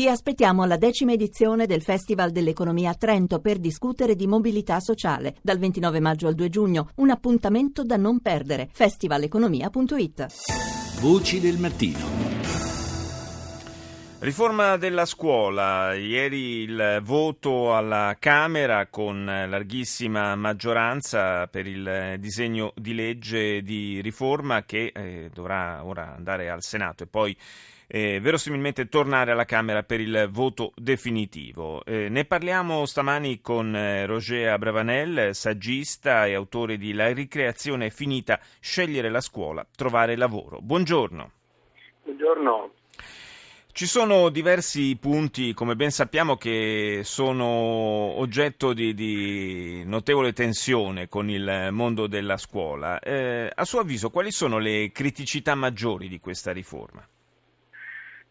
Vi aspettiamo alla decima edizione del Festival dell'Economia a Trento per discutere di mobilità sociale dal 29 maggio al 2 giugno. Un appuntamento da non perdere. festivaleconomia.it. Voci del mattino. Riforma della scuola, ieri il voto alla Camera con larghissima maggioranza per il disegno di legge di riforma che eh, dovrà ora andare al Senato e poi eh, verosimilmente tornare alla Camera per il voto definitivo. Eh, ne parliamo stamani con eh, Roger Abravanel, saggista e autore di La ricreazione è finita, scegliere la scuola, trovare lavoro. Buongiorno. Buongiorno. Ci sono diversi punti, come ben sappiamo, che sono oggetto di, di notevole tensione con il mondo della scuola. Eh, a suo avviso, quali sono le criticità maggiori di questa riforma?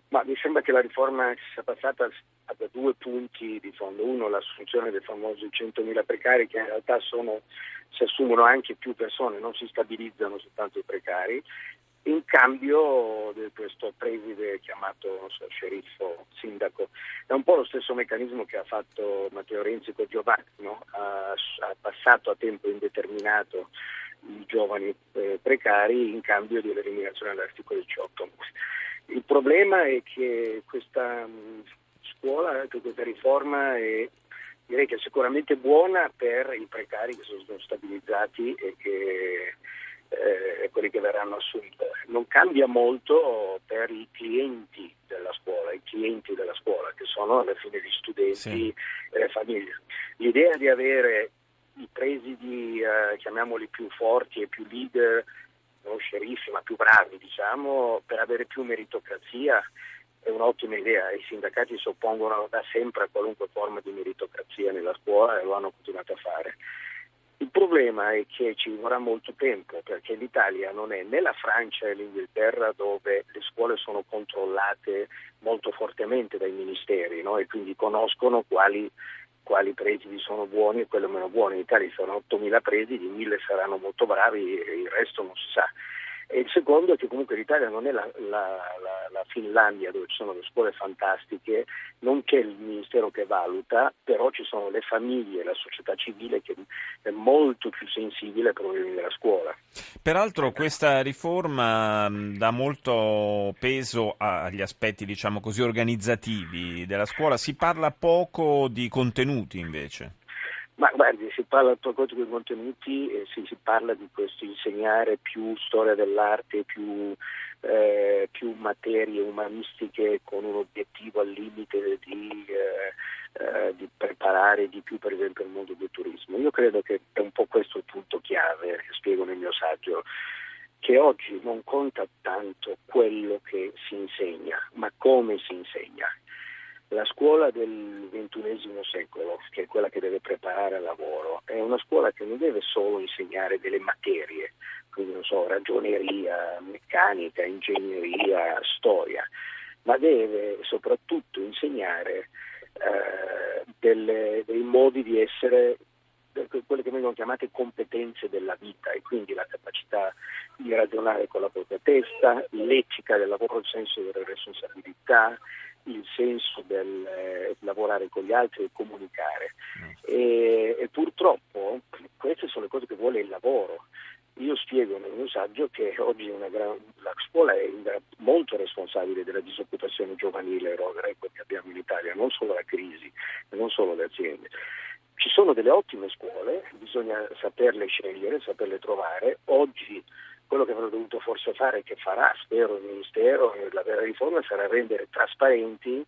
Ma mi sembra che la riforma sia passata da due punti di fondo. Uno, l'assunzione dei famosi 100.000 precari, che in realtà sono, si assumono anche più persone, non si stabilizzano soltanto i precari, in cambio di questo preside chiamato so, sceriffo, sindaco. È un po' lo stesso meccanismo che ha fatto Matteo Renzi con Giovanni, no? ha, ha, passato a tempo indeterminato i giovani eh, precari in cambio dell'eliminazione dell'articolo 18. Il problema è che questa mm, scuola, questa riforma è direi che è sicuramente buona per i precari che sono stabilizzati e che, eh, quelli che verranno assunti. Non cambia molto per i clienti della scuola, i clienti della scuola che sono alla fine gli studenti sì. e le famiglie. L'idea di avere i presidi, eh, chiamiamoli più forti e più leader, non sceriffi ma più bravi diciamo, per avere più meritocrazia è un'ottima idea, i sindacati si oppongono da sempre a qualunque forma di meritocrazia nella scuola e lo hanno continuato a fare. Il problema è che ci vorrà molto tempo perché l'Italia non è né la Francia e l'Inghilterra dove le scuole sono controllate molto fortemente dai ministeri no? e quindi conoscono quali quali presidi sono buoni e quelli meno buoni. In Italia sono 8.000 presidi, 1.000 saranno molto bravi e il resto non si sa. E il secondo è che comunque l'Italia non è la, la, Finlandia dove ci sono le scuole fantastiche, non c'è il Ministero che valuta, però ci sono le famiglie, la società civile che è molto più sensibile ai problemi della scuola. Peraltro questa riforma dà molto peso agli aspetti, diciamo così, organizzativi della scuola, si parla poco di contenuti invece. Ma guardi, si parla poco di contenuti e si, si, parla di questo insegnare più storia dell'arte, più, eh, più materie umanistiche con un obiettivo al limite di, eh, eh, di, preparare di più per esempio il mondo del turismo. Io credo che è un po' questo il punto chiave, spiego nel mio saggio, che oggi non conta tanto quello che si insegna, ma come si insegna. La scuola del XXI secolo, che è quella che deve preparare al lavoro, è una scuola che non deve solo insegnare delle materie, quindi non so, ragioneria, meccanica, ingegneria, storia, ma deve soprattutto insegnare eh, delle, dei modi di essere quelle che vengono chiamate competenze della vita e quindi la capacità di ragionare con la propria testa, l'etica del lavoro, il senso delle responsabilità, il senso del eh, lavorare con gli altri e comunicare. Mm. E, e, purtroppo queste sono le cose che vuole il lavoro. Io spiego nel mio saggio che oggi gran, la scuola è molto responsabile della disoccupazione giovanile che abbiamo in Italia, non solo la crisi, non solo le aziende. Ci sono delle ottime scuole, bisogna saperle scegliere, saperle trovare. Oggi quello che avrà dovuto forse fare, che farà, spero, il Ministero, la vera riforma sarà rendere trasparenti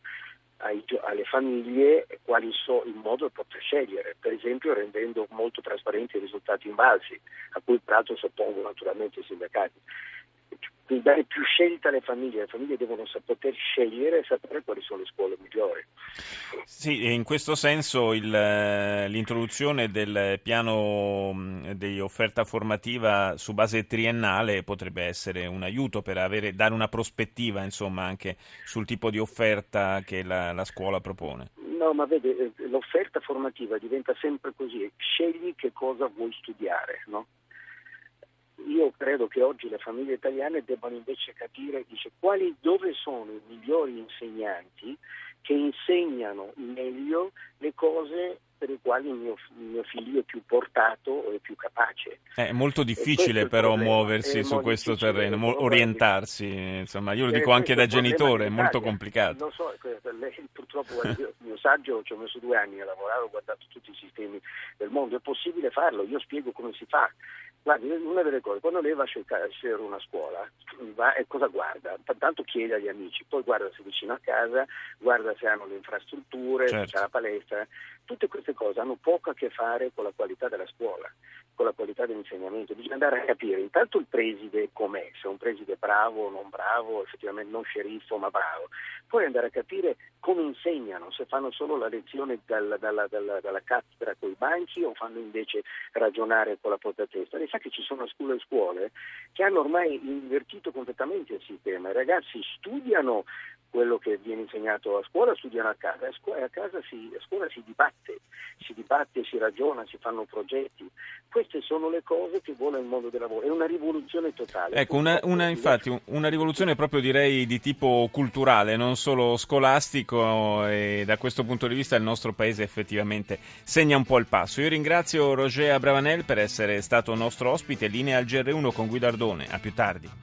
ai, alle famiglie quali so il modo di poter scegliere, per esempio rendendo molto trasparenti i risultati invalsi, a cui peraltro oppongono naturalmente i sindacati quindi dare più scelta alle famiglie, le famiglie devono poter scegliere e sapere quali sono le scuole migliori. Sì, in questo senso il, eh, l'introduzione del piano mm, di offerta formativa su base triennale potrebbe essere un aiuto per avere, dare una prospettiva insomma, anche sul tipo di offerta che la, la scuola propone. No, ma vede, eh, l'offerta formativa diventa sempre così, scegli che cosa vuoi studiare, no? Io credo che oggi le famiglie italiane debbano invece capire dice, quali, dove sono i migliori insegnanti che insegnano meglio le cose per le quali il mio, mio, figlio è più portato e più capace. È molto difficile però muoversi su questo terreno, mo- orientarsi, insomma io lo dico anche da genitore, è molto complicato. Non so, lei, purtroppo il mio saggio ci ho messo due anni a lavorare, ho guardato tutti i sistemi del mondo, è possibile farlo, io spiego come si fa. Guardi, una delle cose, quando lei va a scegliere una scuola, va e cosa guarda? Tanto chiede agli amici, poi guarda se è vicino a casa, guarda se hanno le infrastrutture, certo. se c'è la palestra. Tutte queste cose hanno poco a che fare con la qualità della scuola, con la qualità dell'insegnamento. Bisogna andare a capire intanto il preside com'è, se è un preside bravo o non bravo, effettivamente non sceriffo ma bravo. Poi andare a capire come insegnano, se fanno solo la lezione dalla, dalla, dalla, dalla cattedra con i banchi o fanno invece ragionare con la propria testa. Lei sa che ci sono scuole e scuole che hanno ormai invertito completamente il sistema. I ragazzi studiano quello che viene insegnato a scuola studiano a casa, a scuola, a casa si, a scuola si dibatte, si dibatte, si ragiona, si fanno progetti. Queste sono le cose che vuole il mondo del lavoro, è una rivoluzione totale. Ecco, una, una, infatti una rivoluzione proprio direi di tipo culturale, non solo scolastico e da questo punto di vista il nostro paese effettivamente segna un po' il passo. Io ringrazio Roger Abravanel per essere stato nostro ospite, linea al GR1 con Guidardone, a più tardi.